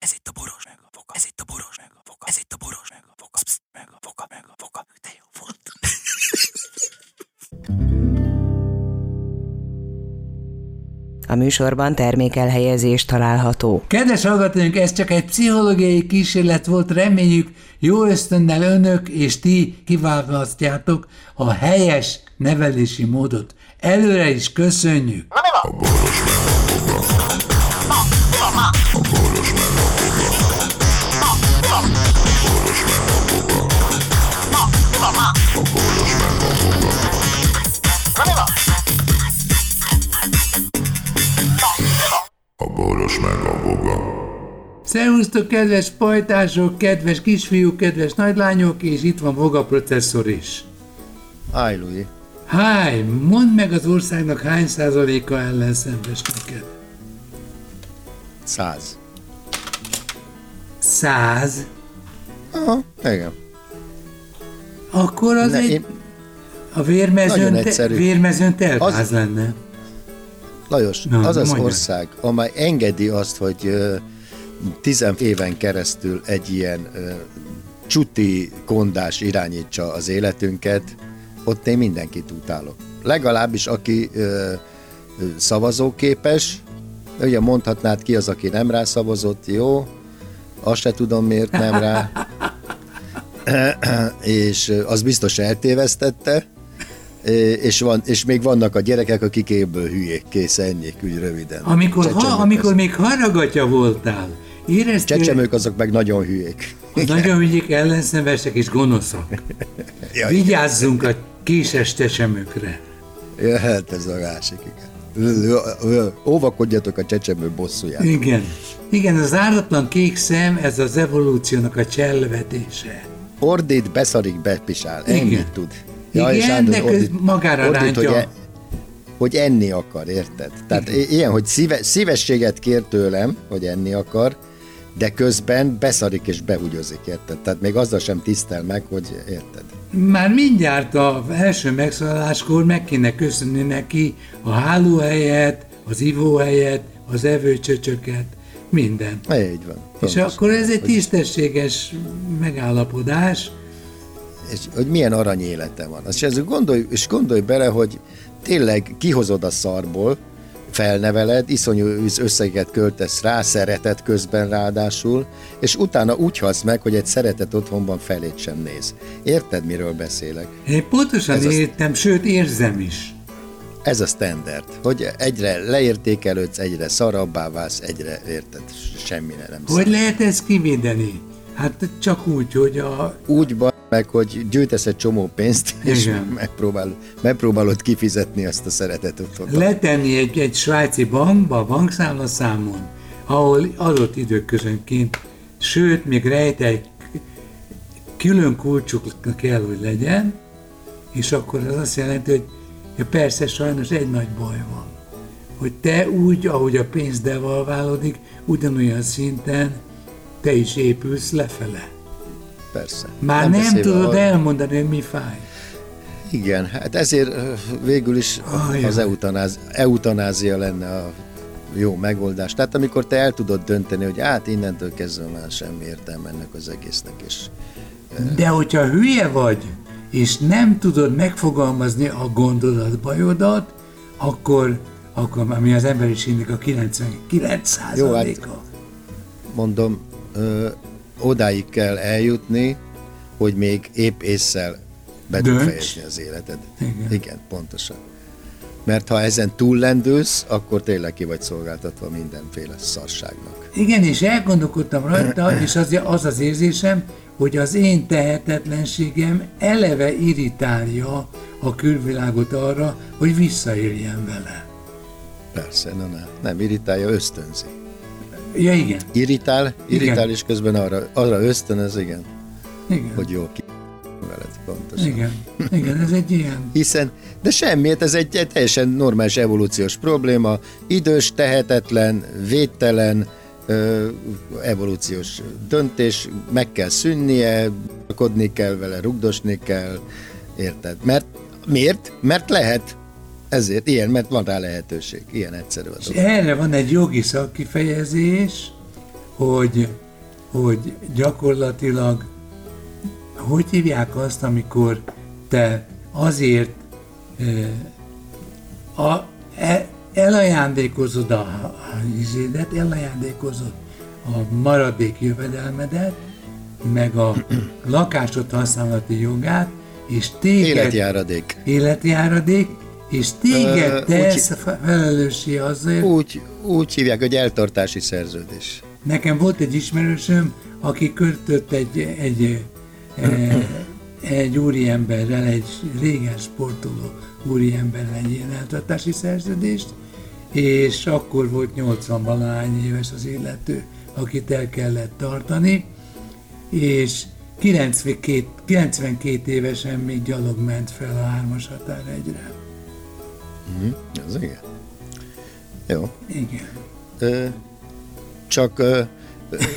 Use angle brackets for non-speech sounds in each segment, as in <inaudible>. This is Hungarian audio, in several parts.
Ez itt a boros, meg a foka. Ez itt a boros, meg a foka. Ez itt a boros, meg a foka. Psz, meg a foka, meg a foka. De jó volt. A műsorban termékelhelyezés található. Kedves hallgatóink, ez csak egy pszichológiai kísérlet volt, reméljük jó ösztönnel önök és ti kiválasztjátok a helyes nevelési módot. Előre is köszönjük! A Szervusztok, kedves pajtások, kedves kisfiúk, kedves nagylányok, és itt van Voga processzor is. Állj, Louis. Háj, mondd meg az országnak hány százaléka ellen szenves neked? Száz. Száz? Aha, igen. Akkor az Ne, egy... én, A vérmezőn, te, vérmezőn teltház Az- lenne. Lajos, Na, az az mondjad. ország, amely engedi azt, hogy ö, tizen éven keresztül egy ilyen ö, csuti kondás irányítsa az életünket, ott én mindenkit utálok. Legalábbis aki ö, ö, szavazóképes, ugye mondhatnád ki az, aki nem rá szavazott, jó, azt se tudom miért nem rá, <laughs> és az biztos eltévesztette, és, van, és még vannak a gyerekek, akik ebből hülyék, kész ennyi, úgy röviden. Amikor, ha, amikor még haragatja voltál, éreztél, Csecsemők azok meg nagyon hülyék. nagyon vigyék ellenszenvesek és gonoszak. Ja, Vigyázzunk a késes csecsemőkre. Ja, hát ez a másik, igen. Óvakodjatok a csecsemő bosszúját. Igen. Igen, az ártatlan kék szem, ez az evolúciónak a cselvetése. Ordít, beszarik, bepisál. Ennyit Igen. tud. Igen, de köz- magára rántja. hogy, e, hogy enni akar, érted? Tehát i- ilyen, hogy szíve, szívességet kér tőlem, hogy enni akar, de közben beszarik és behugyozik, érted? Tehát még azzal sem tisztel meg, hogy érted? Már mindjárt a első megszólaláskor meg kéne köszönni neki a hálóhelyet, az ivóhelyet, az evőcsöcsöket, minden. Így van. És akkor ez egy tisztességes megállapodás. és hogy milyen arany élete van. És, ez gondolj, és gondolj bele, hogy tényleg kihozod a szarból, felneveled, iszonyú összeget költesz rá, szeretet közben ráadásul, és utána úgy halsz meg, hogy egy szeretet otthonban felét sem néz. Érted, miről beszélek? Én pontosan Ez értem, sőt érzem is. Ez a standard, hogy egyre leértékelődsz, egyre szarabbá válsz, egyre érted, semmire nem Hogy lehet ezt kivédeni? Hát csak úgy, hogy a... úgy meg, hogy gyűjtesz egy csomó pénzt, és Igen. megpróbál, megpróbálod kifizetni azt a szeretetet letenni egy, egy svájci bankba, bankszámlaszámon, ahol adott időközönként, sőt, még rejtek, külön kulcsuk kell, hogy legyen, és akkor az azt jelenti, hogy ja, persze sajnos egy nagy baj van, hogy te úgy, ahogy a pénz devalválódik, ugyanolyan szinten te is épülsz lefele. Persze. Már nem, nem tudod arról- elmondani, hogy mi fáj. Igen, hát ezért végül is Ajaj. az eutanáz, eutanázia lenne a jó megoldás. Tehát amikor te el tudod dönteni, hogy hát innentől kezdve már semmi értelme ennek az egésznek, és De hogyha hülye vagy, és nem tudod megfogalmazni a gondolatbajodat, akkor, akkor ami az emberiségnek a 99 Jó, hát- mondom, odáig kell eljutni, hogy még épp észszel be tud fejezni az életed. Igen. Igen, pontosan. Mert ha ezen túllendülsz, akkor tényleg ki vagy szolgáltatva mindenféle szarságnak. Igen, és elgondolkodtam rajta, és az, az az érzésem, hogy az én tehetetlenségem eleve irritálja a külvilágot arra, hogy visszaéljen vele. Persze, na, na, nem irritálja, ösztönzi. Ja, igen. Irritál, irritál, Igen. és közben arra, arra ösztönöz, igen, Igen. hogy jól ki veled, pontosan. Igen. Igen, ez egy ilyen. Hiszen, de semmiért, ez egy, egy teljesen normális evolúciós probléma, idős, tehetetlen, védtelen, ö, evolúciós döntés, meg kell szűnnie, kodni kell vele, rugdosni kell, érted? Mert miért? Mert lehet. Ezért, ilyen, mert van rá lehetőség. Ilyen egyszerű És erre van egy jogi szakkifejezés, hogy, hogy gyakorlatilag hogy hívják azt, amikor te azért a, e, elajándékozod a, a izédet, elajándékozod a maradék jövedelmedet, meg a lakásod használati jogát, és téged... Életjáradék. Életjáradék, és téged Ö, tesz felelőssé azért. Úgy, úgy hívják, hogy eltartási szerződés. Nekem volt egy ismerősöm, aki kötött egy, egy, egy, <clears throat> egy úriemberrel, egy régen sportoló úriemberrel egy ilyen eltartási szerződést, és akkor volt 80 valahány éves az illető, akit el kellett tartani, és 92, 92 évesen még gyalog ment fel a hármas határegyre. Mhm, az igen. Jó. Igen. Ö, csak ö,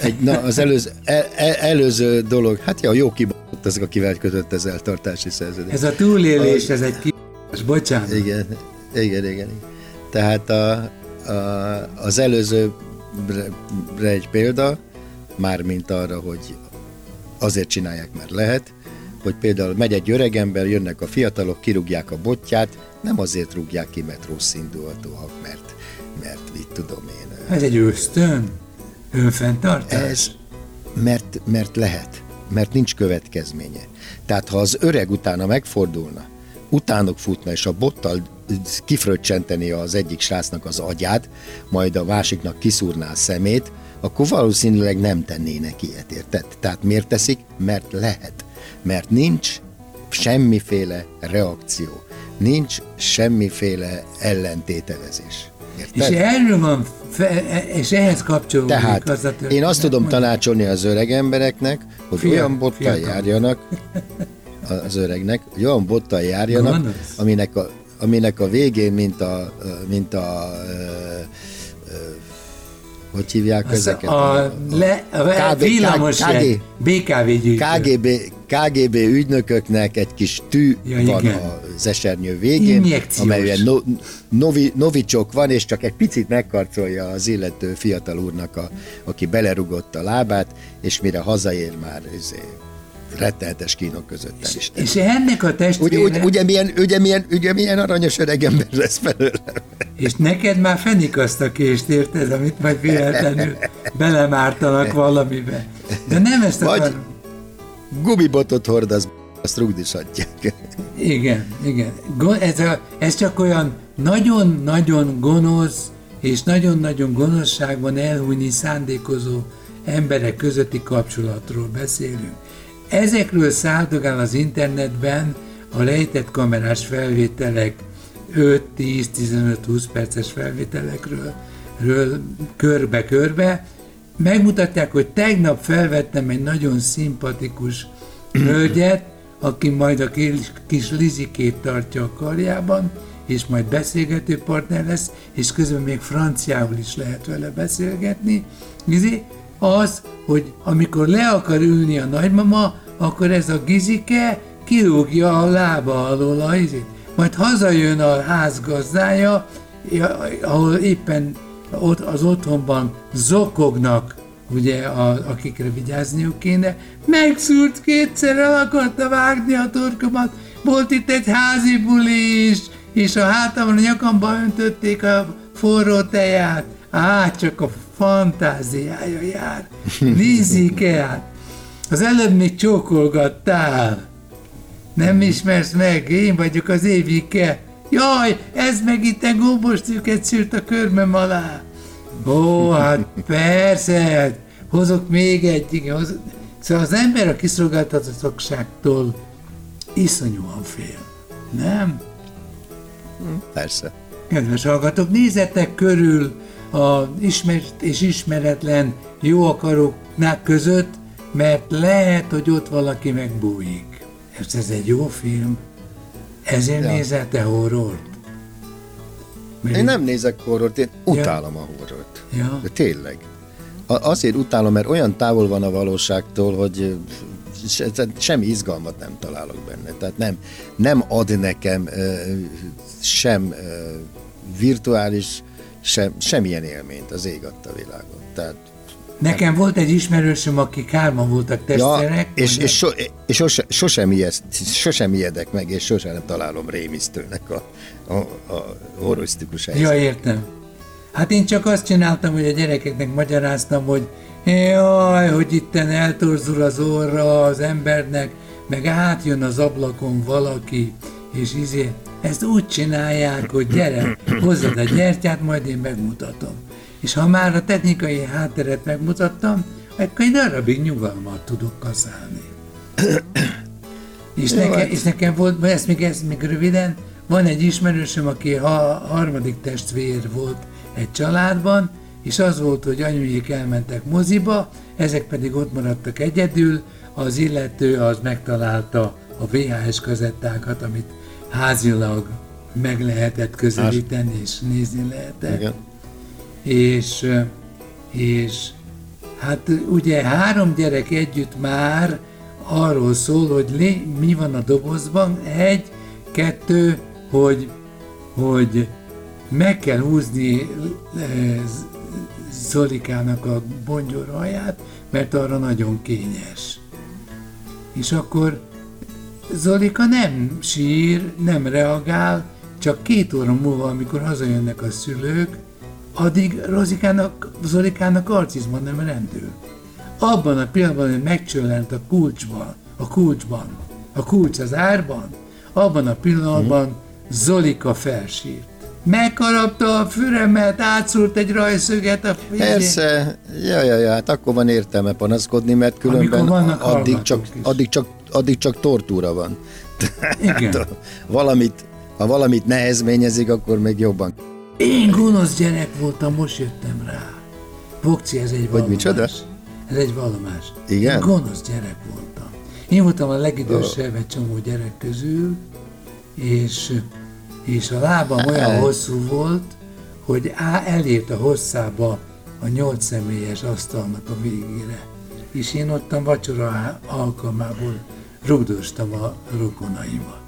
egy, na, az előző, el, el, előző dolog, hát ja, jó kibott az, akivel kötött ez eltartási szerződés. Ez a túlélés, ez egy ki... Bocsánat. Igen, igen, igen. igen. Tehát a, a, az előzőre egy példa, mármint arra, hogy azért csinálják, mert lehet, hogy például megy egy öreg ember, jönnek a fiatalok, kirúgják a botját, nem azért rúgják ki, mert rossz indulatúak, mert, mert mit tudom én. Ez egy ösztön? Önfenntartás? Ez, mert, mert lehet, mert nincs következménye. Tehát ha az öreg utána megfordulna, utánok futna, és a bottal kifröccsenteni az egyik srácnak az agyát, majd a másiknak kiszúrná a szemét, akkor valószínűleg nem tennének ilyet, érted? Tehát miért teszik? Mert lehet. Mert nincs semmiféle reakció. Nincs semmiféle ellentételezés. Érted? És erről van, fe, és ehhez kapcsolódik Tehát az a történet. én azt tudom Mondj. tanácsolni az öreg embereknek, hogy Fiat- olyan bottal fiatal. járjanak <laughs> az öregnek, hogy olyan bottal járjanak, aminek a, aminek a végén, mint a, mint a hogy hívják Az ezeket? a, le, a, KB villamos KG. BKV gyűjtő. KGB, KGB ügynököknek egy kis tű Ja, van igen. az esernyő végén, Injekciós. amelyen no, novi, novicsok van, és csak egy picit megkarcolja az illető fiatal úrnak, a, aki belerugott a lábát, és mire hazaér már izé, rettenetes kínok között el is. És ennek a testvére, Ugye, ugye, ugye, milyen, ugye, milyen, ugye milyen aranyos öreg ember lesz belőle. és neked már fenikasztakést érted, amit majd véletlenül <laughs> belemártanak valamibe. De nem ezt Vagy- akarom. Gumibotot hordasz, azt rugdishatják. Igen, igen. Go- Ez, a, ez csak olyan nagyon-nagyon gonosz és nagyon-nagyon gonoszságban elhújni szándékozó emberek közötti kapcsolatról beszélünk. Ezekről száldogál az internetben a rejtett kamerás felvételek 5-10-15-20 perces felvételekről ről, körbe-körbe, megmutatják, hogy tegnap felvettem egy nagyon szimpatikus hölgyet, aki majd a kis, kis Lizikét tartja a karjában, és majd beszélgető partner lesz, és közben még franciául is lehet vele beszélgetni. Gizi, az, hogy amikor le akar ülni a nagymama, akkor ez a gizike kirúgja a lába alól a izét. Majd hazajön a ház gazdája, ja, ahol éppen ott az otthonban zokognak, ugye, a, akikre vigyázniuk kéne, megszúrt kétszer, el akarta vágni a torkomat, volt itt egy házi buli is, és a hátamon a nyakamba öntötték a forró teját. Á, csak a fantáziája jár. <laughs> Nézzék el! Az előbb még csókolgattál. Nem ismersz meg, én vagyok az évike. Jaj, ez meg itt egy gombos szűket szűrt a körmem alá. Ó, hát persze, hozok még egy, igen, hozok. Szóval az ember a kiszolgáltatottságtól iszonyúan fél. Nem? Persze. Kedves hallgatók, nézzetek körül a ismert és ismeretlen jó akaróknál között, mert lehet, hogy ott valaki megbújik. Ez, ez egy jó film. Ezért Ja. ja. nézel te horrort? Mert Én nem nézek horrort, én utálom a horrort. Ja. De tényleg. Azért utálom, mert olyan távol van a valóságtól, hogy ö, se, semmi izgalmat nem találok benne. Tehát nem, nem ad nekem ö, sem ö, virtuális, sem, semmilyen élményt az ég adta világon. Tehát Nekem volt egy ismerősöm, akik hárman voltak testvérek. és, ugye? és, so, és sose, sosem, ijesz, sosem ijedek meg, és sosem nem találom rémisztőnek a, a, a horrorisztikus helyzet. Ja, értem. Hát én csak azt csináltam, hogy a gyerekeknek magyaráztam, hogy jaj, hogy itten eltorzul az orra az embernek, meg átjön az ablakon valaki, és izé, ezt úgy csinálják, hogy gyere, hozzad a gyertyát, majd én megmutatom. És ha már a technikai hátteret megmutattam, akkor egy darabig nyugalmat tudok kaszálni. És, neke, és nekem volt, ezt még, ezt még röviden, van egy ismerősöm, aki ha, harmadik testvér volt egy családban, és az volt, hogy anyujék elmentek moziba, ezek pedig ott maradtak egyedül, az illető az megtalálta a VHS kazettákat, amit házilag meg lehetett közelíteni, és nézni lehetett Igen. És, és hát ugye három gyerek együtt már arról szól, hogy lé, mi van a dobozban, egy, kettő, hogy, hogy meg kell húzni Zolikának a bongyorhaját, mert arra nagyon kényes. És akkor Zolika nem sír, nem reagál, csak két óra múlva, amikor hazajönnek a szülők, addig Rozikának, Zolikának arcizma nem rendül. Abban a pillanatban, hogy megcsöllent a kulcsban, a kulcsban, a kulcs az árban, abban a pillanatban Zolika felsírt. Megharapta a füremet, átszúrt egy rajszöget a fényén. Persze, ja, ja, ja, hát akkor van értelme panaszkodni, mert különben addig csak, is. addig, csak, addig csak tortúra van. Igen. Tehát, <laughs> valamit, ha valamit nehezményezik, akkor még jobban. Én gonosz gyerek voltam, most jöttem rá. Bokci, ez egy vallomás. micsoda? Ez egy vallomás. Igen? Gonosz gyerek voltam. Én voltam a legidősebb egy csomó gyerek közül, és, és a lábam olyan hosszú volt, hogy á, elért a hosszába a nyolc személyes asztalnak a végére. És én ott a vacsora alkalmából rugdostam a rokonaimat.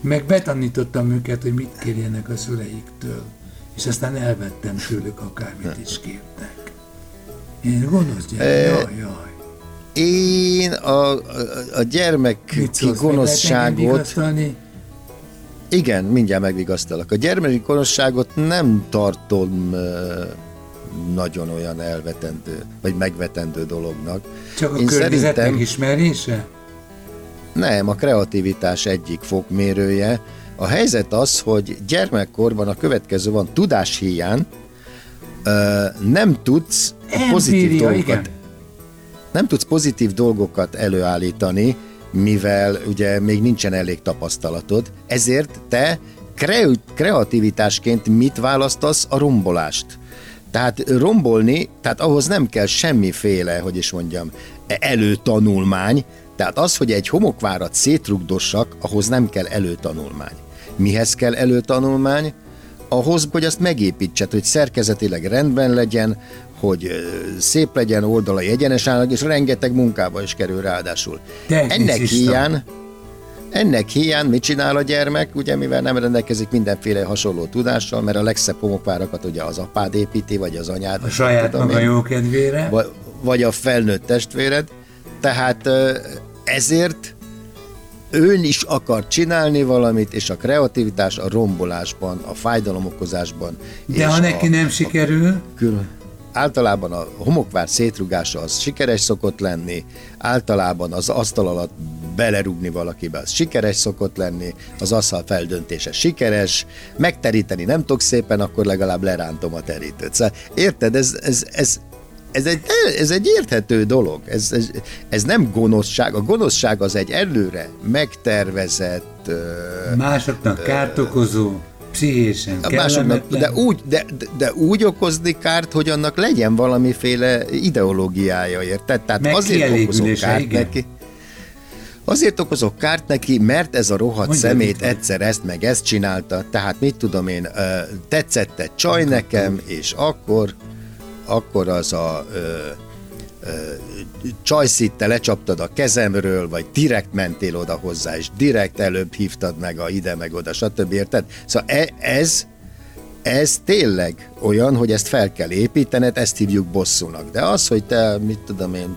Meg betanítottam őket, hogy mit kérjenek a szüleiktől, és aztán elvettem tőlük akármit is kértek. Én gonosz gyerek, jaj, jaj. Én a, a, a szólsz, engem gonoszságot, igen, mindjárt megvigasztalak. A gyermeki gonoszságot nem tartom nagyon olyan elvetendő, vagy megvetendő dolognak. Csak a Én környezet szerintem- megismerése? Nem, a kreativitás egyik fokmérője. A helyzet az, hogy gyermekkorban a következő van, tudás hiány, nem tudsz pozitív Empíria, dolgokat, igen. nem tudsz pozitív dolgokat előállítani, mivel ugye még nincsen elég tapasztalatod, ezért te kre- kreativitásként mit választasz? A rombolást. Tehát rombolni, tehát ahhoz nem kell semmiféle, hogy is mondjam, előtanulmány, tehát az, hogy egy homokvárat szétrugdossak, ahhoz nem kell előtanulmány. Mihez kell előtanulmány? Ahhoz, hogy azt megépítsed, hogy szerkezetileg rendben legyen, hogy szép legyen, oldalai egyenes állnak, és rengeteg munkába is kerül ráadásul. Ennek Technicista. hiány, ennek hiány mit csinál a gyermek, ugye mivel nem rendelkezik mindenféle hasonló tudással, mert a legszebb homokvárakat ugye az apád építi, vagy az anyád. A saját tudom maga én jó kedvére. vagy, a felnőtt testvéred. Tehát ezért ön is akar csinálni valamit, és a kreativitás a rombolásban, a fájdalomokozásban. De ha neki a, nem sikerül, Kül- általában a homokvár szétrugása az sikeres szokott lenni, általában az asztal alatt belerugni valakibe, az sikeres szokott lenni, az asztal feldöntése sikeres, megteríteni nem tudok szépen, akkor legalább lerántom a terítőt. Szóval, érted, ez, ez, ez, ez egy, ez egy érthető dolog, ez, ez, ez nem gonoszság, a gonoszság az egy előre megtervezett, ö, másoknak kárt okozó, pszichésen a másoknak, de úgy, de, de, úgy okozni kárt, hogy annak legyen valamiféle ideológiája, érted? Tehát Meg azért okozok kielégülése, kárt igen. neki. Azért okozok kárt neki, mert ez a rohadt Mondja, szemét egyszer ezt meg ezt csinálta, tehát mit tudom én, ö, tetszett egy csaj nekem, és akkor, akkor az a ö, ö, csajszitte lecsaptad a kezemről, vagy direkt mentél oda hozzá, és direkt előbb hívtad meg a ide meg oda, stb. Érted? Szóval e- ez, ez tényleg olyan, hogy ezt fel kell építened, ezt hívjuk bosszúnak. De az, hogy te, mit tudom én,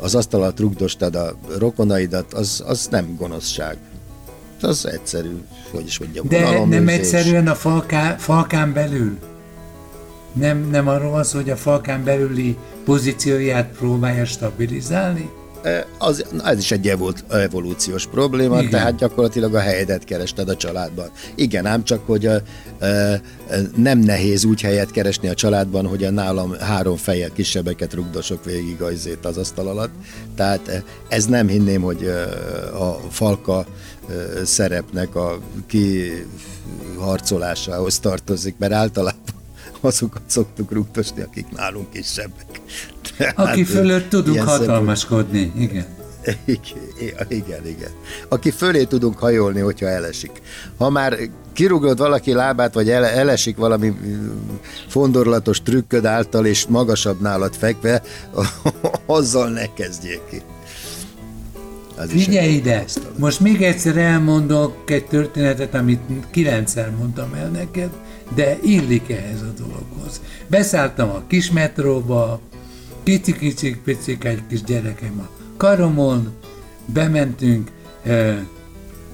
az asztal alatt rugdostad a rokonaidat, az, az nem gonoszság. Az egyszerű, hogy is mondjam, De nem egyszerűen a falká, falkán belül? Nem, nem arról van szó, hogy a falkán belüli pozícióját próbálja stabilizálni? Az, ez is egy evol- evolúciós probléma, Igen. Tehát gyakorlatilag a helyedet kerested a családban. Igen, ám csak, hogy a, e, e, nem nehéz úgy helyet keresni a családban, hogy a nálam három fejjel kisebbeket rugdosok végig az, az asztal alatt. Tehát ez nem hinném, hogy a falka szerepnek a kiharcolásához tartozik, mert általában azokat szoktuk rugdosni, akik nálunk kisebbek. Aki Tehát, fölött tudunk hatalmaskodni, igen. igen, igen, igen. Aki fölé tudunk hajolni, hogyha elesik. Ha már kirúgod valaki lábát, vagy ele, elesik valami fondorlatos trükköd által, és magasabb nálad fekve, <laughs> azzal ne kezdjék ki. Az Figyelj ide! Most még egyszer elmondok egy történetet, amit kilencszer mondtam el neked, de illik ehhez a dologhoz. Beszálltam a kis metróba, kicsi-kicsi picik egy kis gyerekem a karomon, bementünk,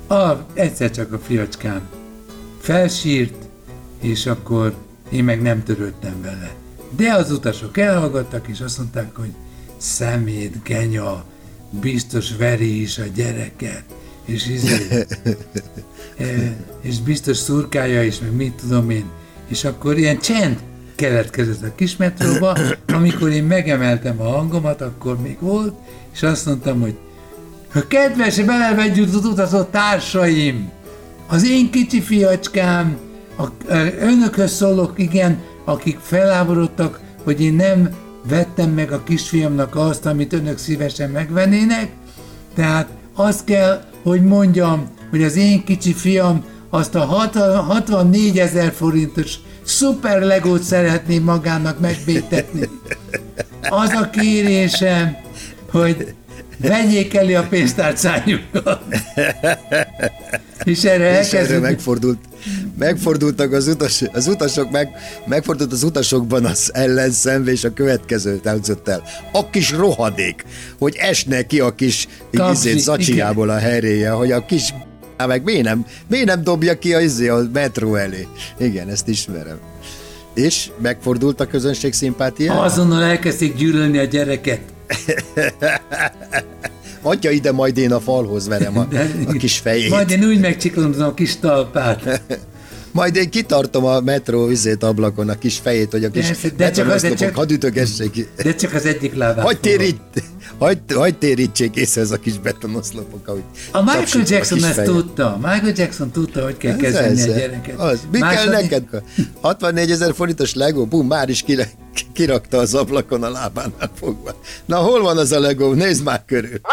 a, egyszer csak a fiacskám felsírt, és akkor én meg nem törődtem vele. De az utasok elhallgattak, és azt mondták, hogy szemét, genya, biztos veri is a gyereket, és, izé, e, <laughs> és biztos szurkálja is, meg mit tudom én. És akkor ilyen csend keletkezett a kismetróba, amikor én megemeltem a hangomat, akkor még volt, és azt mondtam, hogy a kedves velem együtt utazó társaim, az én kicsi fiacskám, a, a, önökhöz szólok, igen, akik feláborodtak, hogy én nem vettem meg a kisfiamnak azt, amit önök szívesen megvennének, tehát azt kell, hogy mondjam, hogy az én kicsi fiam azt a 60 64 ezer forintos szuper legót szeretné magának megbétetni. Az a kérésem, hogy vegyék elő a pénztárcájukat. És erre És erre megfordult, megfordultak az, utas, az utasok, meg, megfordult az utasokban az ellenszemve, és a következő hangzott el. A kis rohadék, hogy esne ki a kis izét, zacsiából a heréje, hogy a kis Á, meg miért nem, miért nem dobja ki a, izé, a metró elé? Igen, ezt ismerem. És megfordult a közönség szimpátiája? Azonnal elkezdték gyűlölni a gyereket. <laughs> Adja ide, majd én a falhoz verem a, a kis fejét. Majd én úgy megcsiklondom a kis talpát. <laughs> Majd én kitartom a metró üzét ablakon a kis fejét, hogy a kis Persze, de csak az- csak- hadd ütögessék. De csak az egyik lábát. Hagy, fogom. térít, hagy, hagy térítsék észre ez a kis betonoszlopok, ahogy A Michael Jackson kis ezt fejet. tudta. Michael Jackson tudta, hogy kell kezelni Ez, a ez, gyereket. Az. Mi kell Második- neked? 64 ezer forintos Lego, bum, már is kire, kirakta az ablakon a lábánál fogva. Na, hol van az a Lego? Nézd már körül. A